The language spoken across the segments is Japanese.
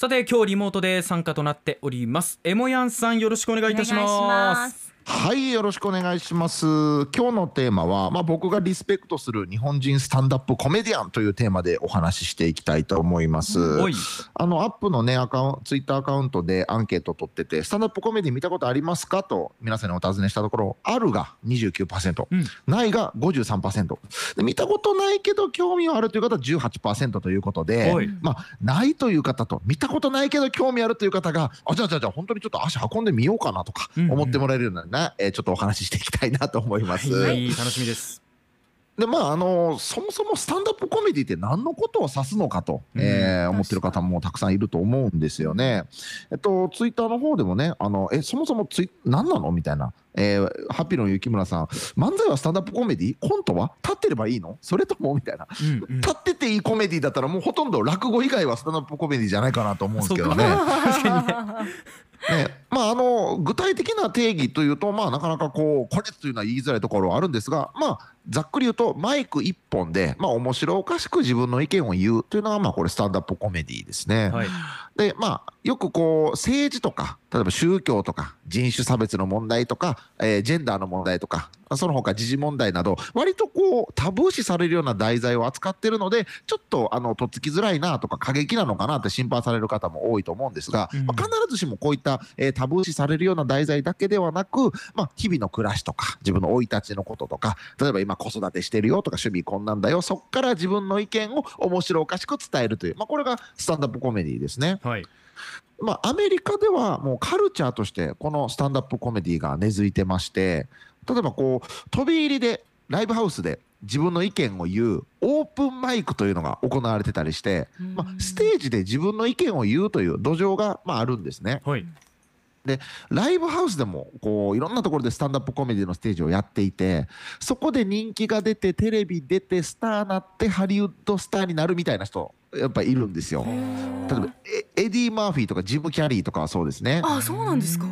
さて今日リモートで参加となっております。エモヤンさんよろしくお願いいたします。はいよろしくお願いします。今日のテーマは、まあ、僕がリスペクトする日本人スタンダップコメディアンというテーマでお話ししていきたいと思います。あのアップのねアカウンツイッターアカウントでアンケートを取っててスタンダップコメディ見たことありますかと皆さんにお尋ねしたところあるが29%、うん、ないが53%で見たことないけど興味はあるという方は18%ということでまあないという方と見たことないけど興味あるという方があじゃあじゃあじゃあ本当にちょっと足運んでみようかなとか思ってもらえるような、ね、な、えー、ちょっとお話ししていきたいなと思います。はい、楽しみです。でまああのそもそもスタンダップコメディって何のことを指すのかと、うん、えー、思ってる方もたくさんいると思うんですよね。えっとツイッターの方でもねあのえそもそもツイ何なの？みたいな、えー、ハッピーの雪村さん。漫才はスタンダップコメディ？コントは？立ってればいいの？それとも？みたいな、うんうん、立ってていいコメディだったらもうほとんど落語以外はスタンダップコメディじゃないかなと思うんですけどね。ね。まあ、あの具体的な定義というと、まあ、なかなかこうこれというのは言いづらいところはあるんですが、まあ、ざっくり言うとマイク1本で、まあ、面白おかしく自分の意見を言うというのが、まあ、これスタンダップコメディですね。はい、でまあよくこう政治とか例えば宗教とか人種差別の問題とか、えー、ジェンダーの問題とかその他時事問題など割とこうタブー視されるような題材を扱ってるのでちょっとあのとっつきづらいなとか過激なのかなって心配される方も多いと思うんですが、まあ、必ずしもこういった、えー、タブー視されるような題材だけではなく、まあ、日々の暮らしとか自分の生い立ちのこととか例えば今子育てしてるよとか趣味こんなんだよそっから自分の意見を面白おかしく伝えるという、まあ、これがスタンダップコメディですね。はいまあ、アメリカではもうカルチャーとしてこのスタンダップコメディが根付いてまして例えばこう飛び入りでライブハウスで自分の意見を言うオープンマイクというのが行われてたりして、まあ、ステージで自分の意見を言うという土壌がまああるんですね。はいでライブハウスでもこういろんなところでスタンダップコメディのステージをやっていてそこで人気が出てテレビ出てスターなってハリウッドスターになるみたいな人やっぱいるんですよ。例えばエディ・マーフィーとかジム・キャリーとかはそうですね。あそうなんですか。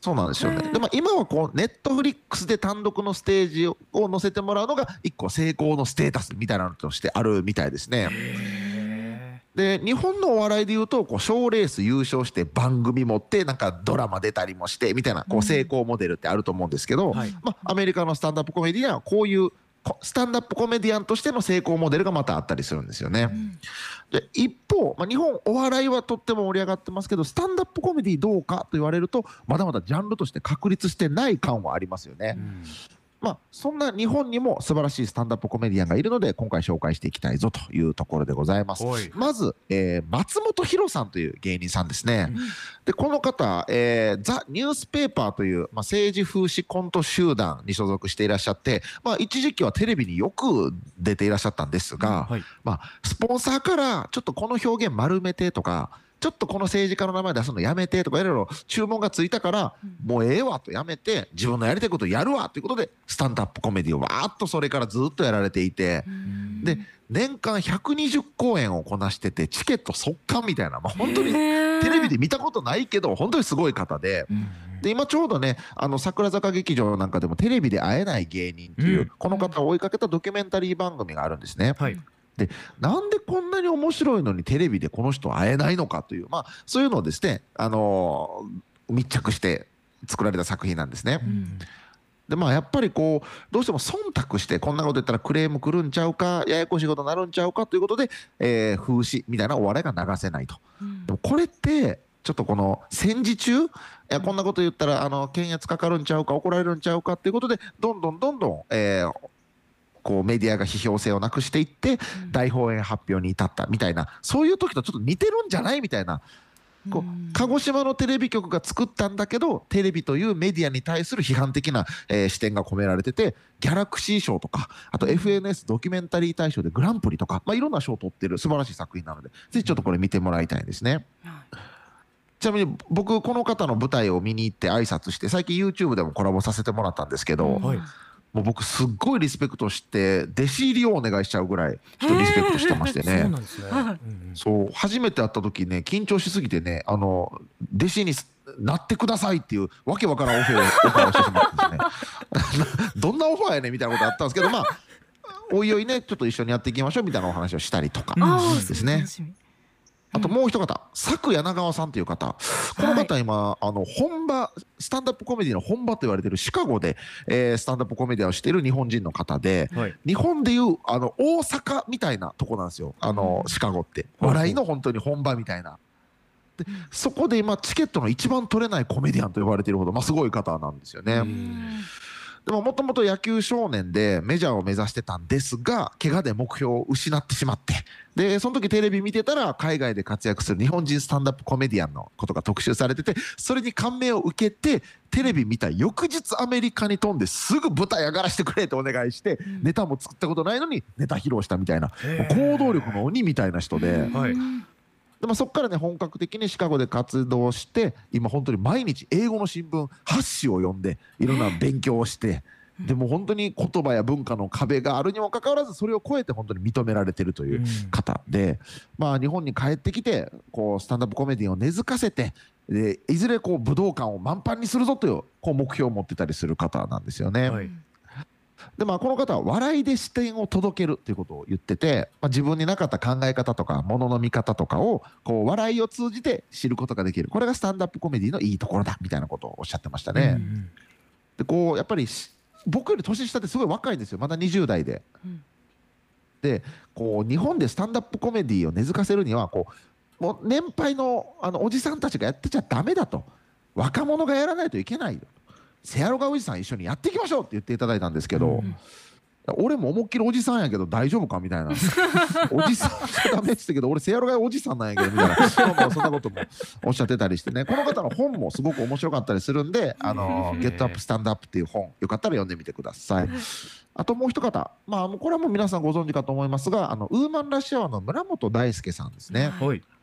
そうなんですよね。でも今はこう Netflix で単独のステージを載せてもらうのが一個成功のステータスみたいなのとしてあるみたいですね。で日本のお笑いでいうとこう賞レース優勝して番組持ってなんかドラマ出たりもしてみたいなこう成功モデルってあると思うんですけど、うんはい、まあ、アメリカのスタンダップコメディアンはこういうスタンダップコメディアンとしての成功モデルがまたあったりするんですよね。うん、で一方、まあ、日本お笑いはとっても盛り上がってますけどスタンダップコメディどうかと言われるとまだまだジャンルとして確立してない感はありますよね。うんまあ、そんな日本にも素晴らしいスタンダップコメディアンがいるので今回紹介していきたいぞというところでございます。まず、えー、松本博さんという芸人さんですね、うん、でこの方、えー、ザ・ニュースペーパーという、まあ、政治風刺コント集団に所属していらっしゃって、まあ、一時期はテレビによく出ていらっしゃったんですが、はい、まあ、スポンサーからちょっとこの表現丸めてとかちょっとこの政治家の名前出すのやめてとかいろいろ注文がついたから、もうええわとやめて自分のやりたいことをやるわということでスタンダップコメディをわーっとそれからずっとやられていてで年間120公演をこなしててチケット速乾みたいな、まあ、本当にテレビで見たことないけど本当にすごい方で。で今ちょうどねあの桜坂劇場なんかでもテレビで会えない芸人っていう、この方を追いかけたドキュメンタリー番組があるんですね。はいでなんでこんなに面白いのにテレビでこの人会えないのかという、まあ、そういうのをですね、あのー、密着して作られた作品なんですね。うん。でまあやっぱりこうどうしても忖度してこんなこと言ったらクレームくるんちゃうかややこしいことになるんちゃうかということで、えー、風刺みたいなお笑いが流せないと、うん、でもこれってちょっとこの戦時中いやこんなこと言ったらあの検閲かかるんちゃうか怒られるんちゃうかっていうことでどんどんどんどん、えー、こうメディアが批評性をなくしていって大放映発表に至ったみたいなそういう時とちょっと似てるんじゃないみたいな。こう鹿児島のテレビ局が作ったんだけどテレビというメディアに対する批判的な、えー、視点が込められててギャラクシー賞とかあと FNS ドキュメンタリー大賞でグランプリとか、まあ、いろんな賞を取ってる素晴らしい作品なのでぜひちょっとこれ見てもらいたいんですね。ちなみに僕この方の舞台を見に行って挨拶して最近 YouTube でもコラボさせてもらったんですけど、はい、もう僕すっごいリスペクトして弟子入りをお願いしちゃうぐらい人リスペクトしてましてね。そう初めて会った時ね緊張しすぎてねあの弟子になってくださいっていうわけわからんオファーをオファーしてしまったんですね。どんなオファーやねみたいなことあったんですけどまあおいおいねちょっと一緒にやっていきましょうみたいなお話をしたりとかですね。あともう一方、佐久柳川さんという方、この方今、あの本場スタンダップコメディの本場と言われているシカゴで、えースタンダップコメディアをしている日本人の方で、はい。日本でいうあの大阪みたいなとこなんですよ、あのシカゴって、うん。笑いの本当に本場みたいな。でそこで今、チケットの一番取れないコメディアンと呼ばれているほど、まあ、すごい方なんですよね。うんでももともと野球少年でメジャーを目指してたんですが、怪我で目標を失ってしまって、で、その時テレビ見てたら、海外で活躍する日本人スタンダップコメディアンのことが特集されてて、それに感銘を受けて、テレビ見た翌日アメリカに飛んですぐ舞台上がらせてくれってお願いして、ネタも作ったことないのにネタ披露したみたいな、行動力の鬼みたいな人で、はいでもそこからね本格的にシカゴで活動して今本当に毎日英語の新聞8紙を読んでいろんな勉強をして、でも本当に言葉や文化の壁があるにもかかわらずそれを超えて本当に認められてるという方で、まあ、日本に帰ってきてこうスタンダップコメディを根付かせてでいずれこう武道館を満帆にするぞというこう目標を持ってたりする方なんですよね。はいでまあこの方は笑いで視点を届けるということを言ってて、まあ、自分になかった考え方とかものの見方とかをこう笑いを通じて知ることができる。これがスタンダップコメディのいいところだみたいなことをおっしゃってましたね。うんでこうやっぱりし僕より年下ってすごい若いんですよ。まだ20代で。うん。でこう日本でスタンダップコメディを根付かせるにはこうもう年配のあのおじさんたちがやってちゃダメだと。若者がやらないといけないよセアロガおじさん一緒にやっていきましょうって言っていただいたんですけど、うん。俺も思いっきりおじさんやけど大丈夫かみたいな。おじさんじゃダメってけど俺セアロガおじさんなんやけどみたいな。そんなこともおっしゃってたりしてね。この方の本もすごく面白かったりするんで「あのゲットアップスタンドアップっていう本よかったら読んでみてください。あともう一方、まあ、これはもう皆さんご存知かと思いますがあのウーマンラッシュアワーの村本大輔さんですね。はい。ま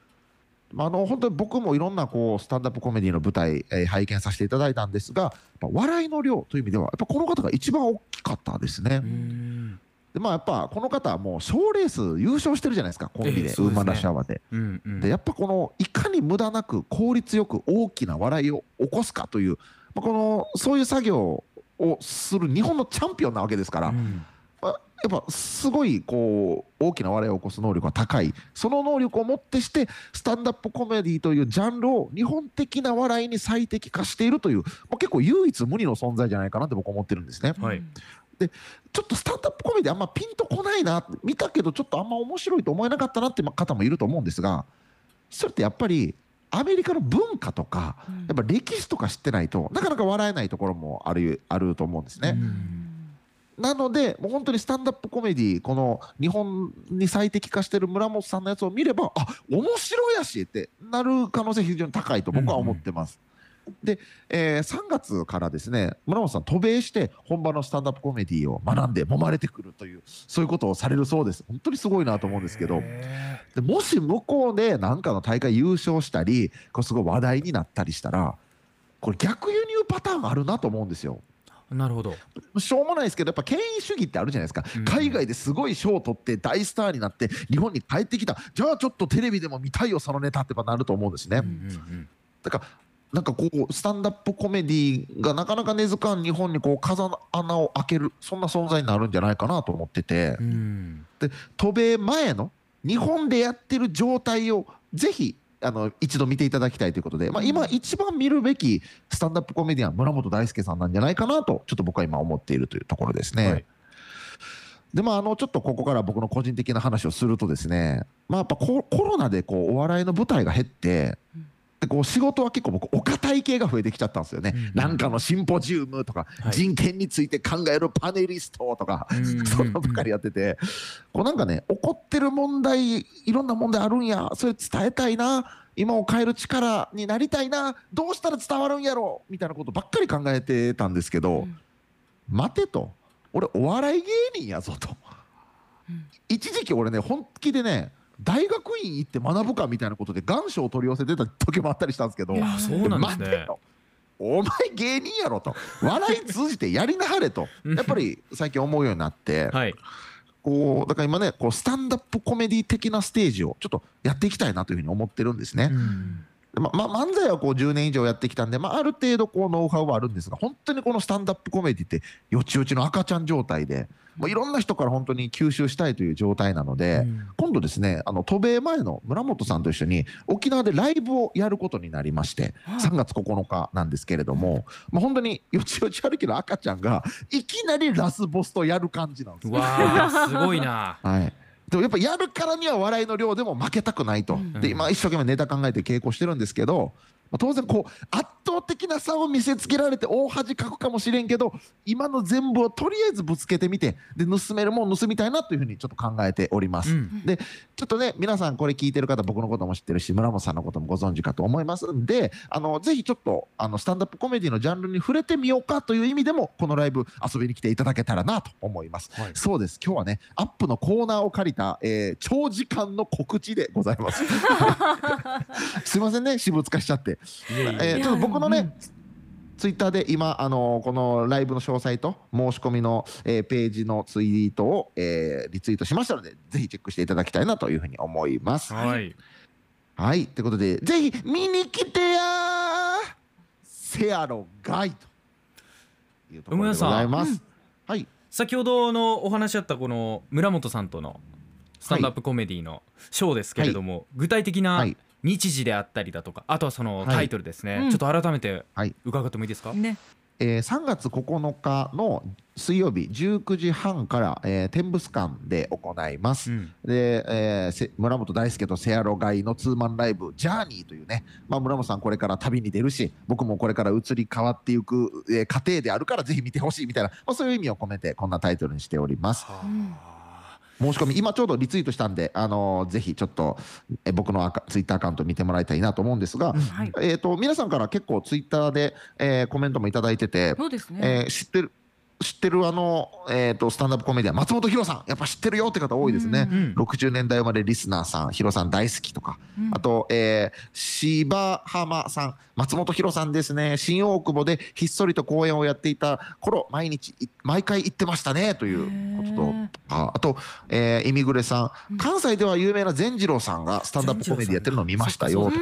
あ、あの本当に僕もいろんなこうスタンダップコメディの舞台、えー拝見させていただいたんですが、やっぱ笑いの量という意味では、やっぱこの方が一番大きかったですね。うんでまあ、やっぱこの方はもう賞レース優勝してるじゃないですか、コンビで、ええそうですねウーマンラッシュアワーで。うんうんで、やっぱこのいかに無駄なく効率よく大きな笑いを起こすかという、まあ、このそういう作業をする日本のチャンピオンなわけですから、うやっぱすごいこう大きな笑いを起こす能力が高い。その能力をもってしてスタンダップコメディというジャンルを日本的な笑いに最適化しているという、まあ、結構唯一無二の存在じゃないかなって僕は思ってるんですね。はい。ちょっとスタンダップコメディあんまピンとこないな見たけどちょっとあんま面白いと思えなかったなって方もいると思うんですがそれってやっぱりアメリカの文化とかうん。やっぱ歴史とか知ってないとなかなか笑えないところもあるあると思うんですね。うんなので、もう本当にスタンダップコメディこの日本に最適化してる村本さんのやつを見れば、あ面白いやしってなる可能性非常に高いと僕は思ってます。で、えー3月からですね、村本さん渡米して本場のスタンダップコメディを学んで揉まれてくるという、そういうことをされるそうです。本当にすごいなと思うんですけど、へでもし向こうで何かの大会優勝したり、こうすごい話題になったりしたら、これ逆輸入パターンあるなと思うんですよ。ーなるほど。しょうもないですけどやっぱ権威主義ってあるじゃないですか、うん。海外ですごい賞を取って大スターになって日本に帰ってきた。じゃあちょっとテレビでも見たいよそのネタってなると思うんですね、うんうんだからなんかこうスタンダップコメディがなかなか根付かん日本にこう風穴を開けるそんな存在になるんじゃないかなと思ってて。うん。うんで渡米前の日本でやってる状態をぜひあの一度見ていただきたいということで、まあ、今一番見るべきスタンダップコメディアン村本大輔さんなんじゃないかなとちょっと僕は今思っているというところですね。はい。でまあ、あのちょっとここから僕の個人的な話をするとですね、まあ、やっぱココロナでこうお笑いの舞台が減ってうん。でこう仕事は結構僕お堅い系が増えてきちゃったんですよね、うんなんかのシンポジウムとか、はい。人権について考えるパネリストとか、うんそんなばっかりやってて、こうなんかね起こってる問題いろんな問題あるんや。それ伝えたいな。今を変える力になりたいな。どうしたら伝わるんやろみたいなことばっかり考えてたんですけど、うん。待てと。俺お笑い芸人やぞと。うん。一時期俺ね本気でね大学院行って学ぶかみたいなことで願書を取り寄せてた時もあったりしたんですけどそうなんですね。お前芸人やろと。笑い通じてやりなはれと。うん。やっぱり最近思うようになってはい。こうだから今ねこうスタンダップコメディ的なステージをちょっとやっていきたいなというふうに思ってるんですね。うんまま漫才はこう10年以上やってきたんで、まあ、ある程度こうノウハウはあるんですが本当にこのスタンダップコメディってよちよちの赤ちゃん状態でもういろんな人から本当に吸収したいという状態なので、うん。今度ですねあの渡米前の村本さんと一緒に沖縄でライブをやることになりまして3月9日なんですけれども、まあ、本当によちよち歩きの赤ちゃんがいきなりラスボスとやる感じなんですわーすごいな。はいでもやっぱやるからには笑いの量でも負けたくないと、うん。で今一生懸命ネタ考えて稽古してるんですけど、まあ、当然こう圧倒的な差を見せつけられて大恥かくかもしれんけど今の全部をとりあえずぶつけてみてで盗めるもん盗みたいなというふうにちょっと考えております。うん。でちょっとね皆さんこれ聞いてる方僕のことも知ってるし村本さんのこともご存知かと思いますんであのぜひちょっとあのスタンダップコメディのジャンルに触れてみようかという意味でもこのライブ遊びに来ていただけたらなと思います。はいそうです今日はねアップのコーナーを借りた、えー長時間の告知でございます。すいませんね私物化しちゃって、いやいやえーちょっと僕のね、うんツイッターで今、あのーこのライブの詳細と申し込みの、えーページのツイートを、えーリツイートしましたのでぜひチェックしていただきたいなというふうに思います。はい。はい。ということでぜひ見に来てやー。せやろがいというところでございます。はい先ほどのお話しあったこの村本さん。とのスタンダップコメディのショーですけれども、具体的なはい日時であったりだとかあとはそのはい。タイトルですね、うん。ちょっと改めてはい。伺ってもいいですか、ね。えー3月9日の水曜日19時半から、えー天物館で行います。うん。で、えーせ村本大輔とセアロガイのツーマンライブ「ジャーニー」というね、まあ、村本さんこれから旅に出るし僕もこれから移り変わっていく、えー過程であるからぜひ見てほしいみたいな、まあ、そういう意味を込めてこんなタイトルにしております。はうん。あ申し込み。今ちょうどリツイートしたんで、あのーぜひちょっと、えー僕のアカツイッターアカウント見てもらいたいなと思うんですが、はい。えー、と皆さんから結構ツイッターで、えーコメントもいただいてて、そうですね。えー知ってる知ってるあの、えー、とスタンダップコメディアン松本博さんやっぱ知ってるよって方多いですね、うん60年代生まれリスナーさんヒロさん大好きとか、うん。あと、えー、芝浜さん松本博さんですね。新大久保でひっそりと公演をやっていた頃毎日い毎回行ってましたねということと。ああと、えー、イミグレさうん。ん関西では有名な善次郎さんがスタンダップコメディやってるのを見ましたよとか。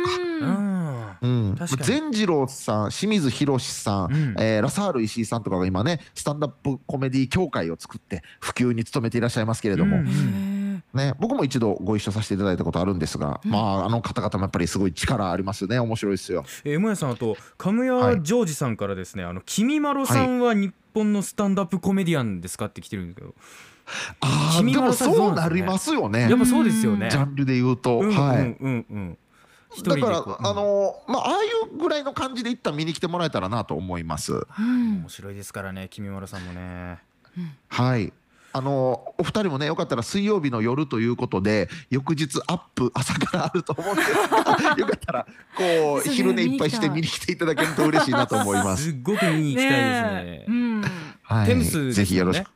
ううん。善次郎さん、清水宏さん、うん。えーラサール石井さんとかが今ね、スタンダップコメディ協会を作って普及に努めていらっしゃいますけれども、うんね、僕も一度ご一緒させていただいたことあるんですが、うんまあ、あの方々もやっぱりすごい力ありますよね、面白いですよ。えー、もやさんあと亀はい谷ジョージさんからですね、あの君まろさんは日本のスタンダップコメディアンですかって来てるんですけど、ああ、君でもそうなりますよね。やっ、ぱそうですよね。ジャンルで言うと。うん。はい。うんうんうん一人だからあのまあ、ああいうぐらいの感じで一旦見に来てもらえたらなと思います。うん。面白いですからね君まろさんもね。はい。あのお二人もねよかったら水曜日の夜ということで翌日アップ朝からあると思うんですがよかったらこう昼寝いっぱいして見見に来ていただけると嬉しいなと思います。す。っごく見に行きたいですね。うんはい、テムスですよね。ぜひよろしく。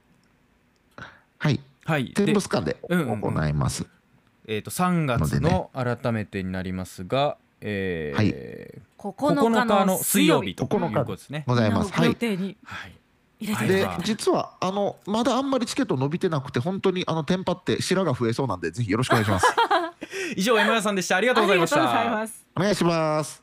はい、はい。テンブス館でうんうんうん。行います。えー、と3月のの改めてになりますが、えーはい9 9日の日の水水曜日と9いうことですね。ございます。はい。予定にはい、入れてではい実はあのまだあんまりチケット伸びてなくて本当にあのテンパって白が増えそうなんでぜひよろしくお願いします。以上 M やさんでしたありがとうございましたますお願いします。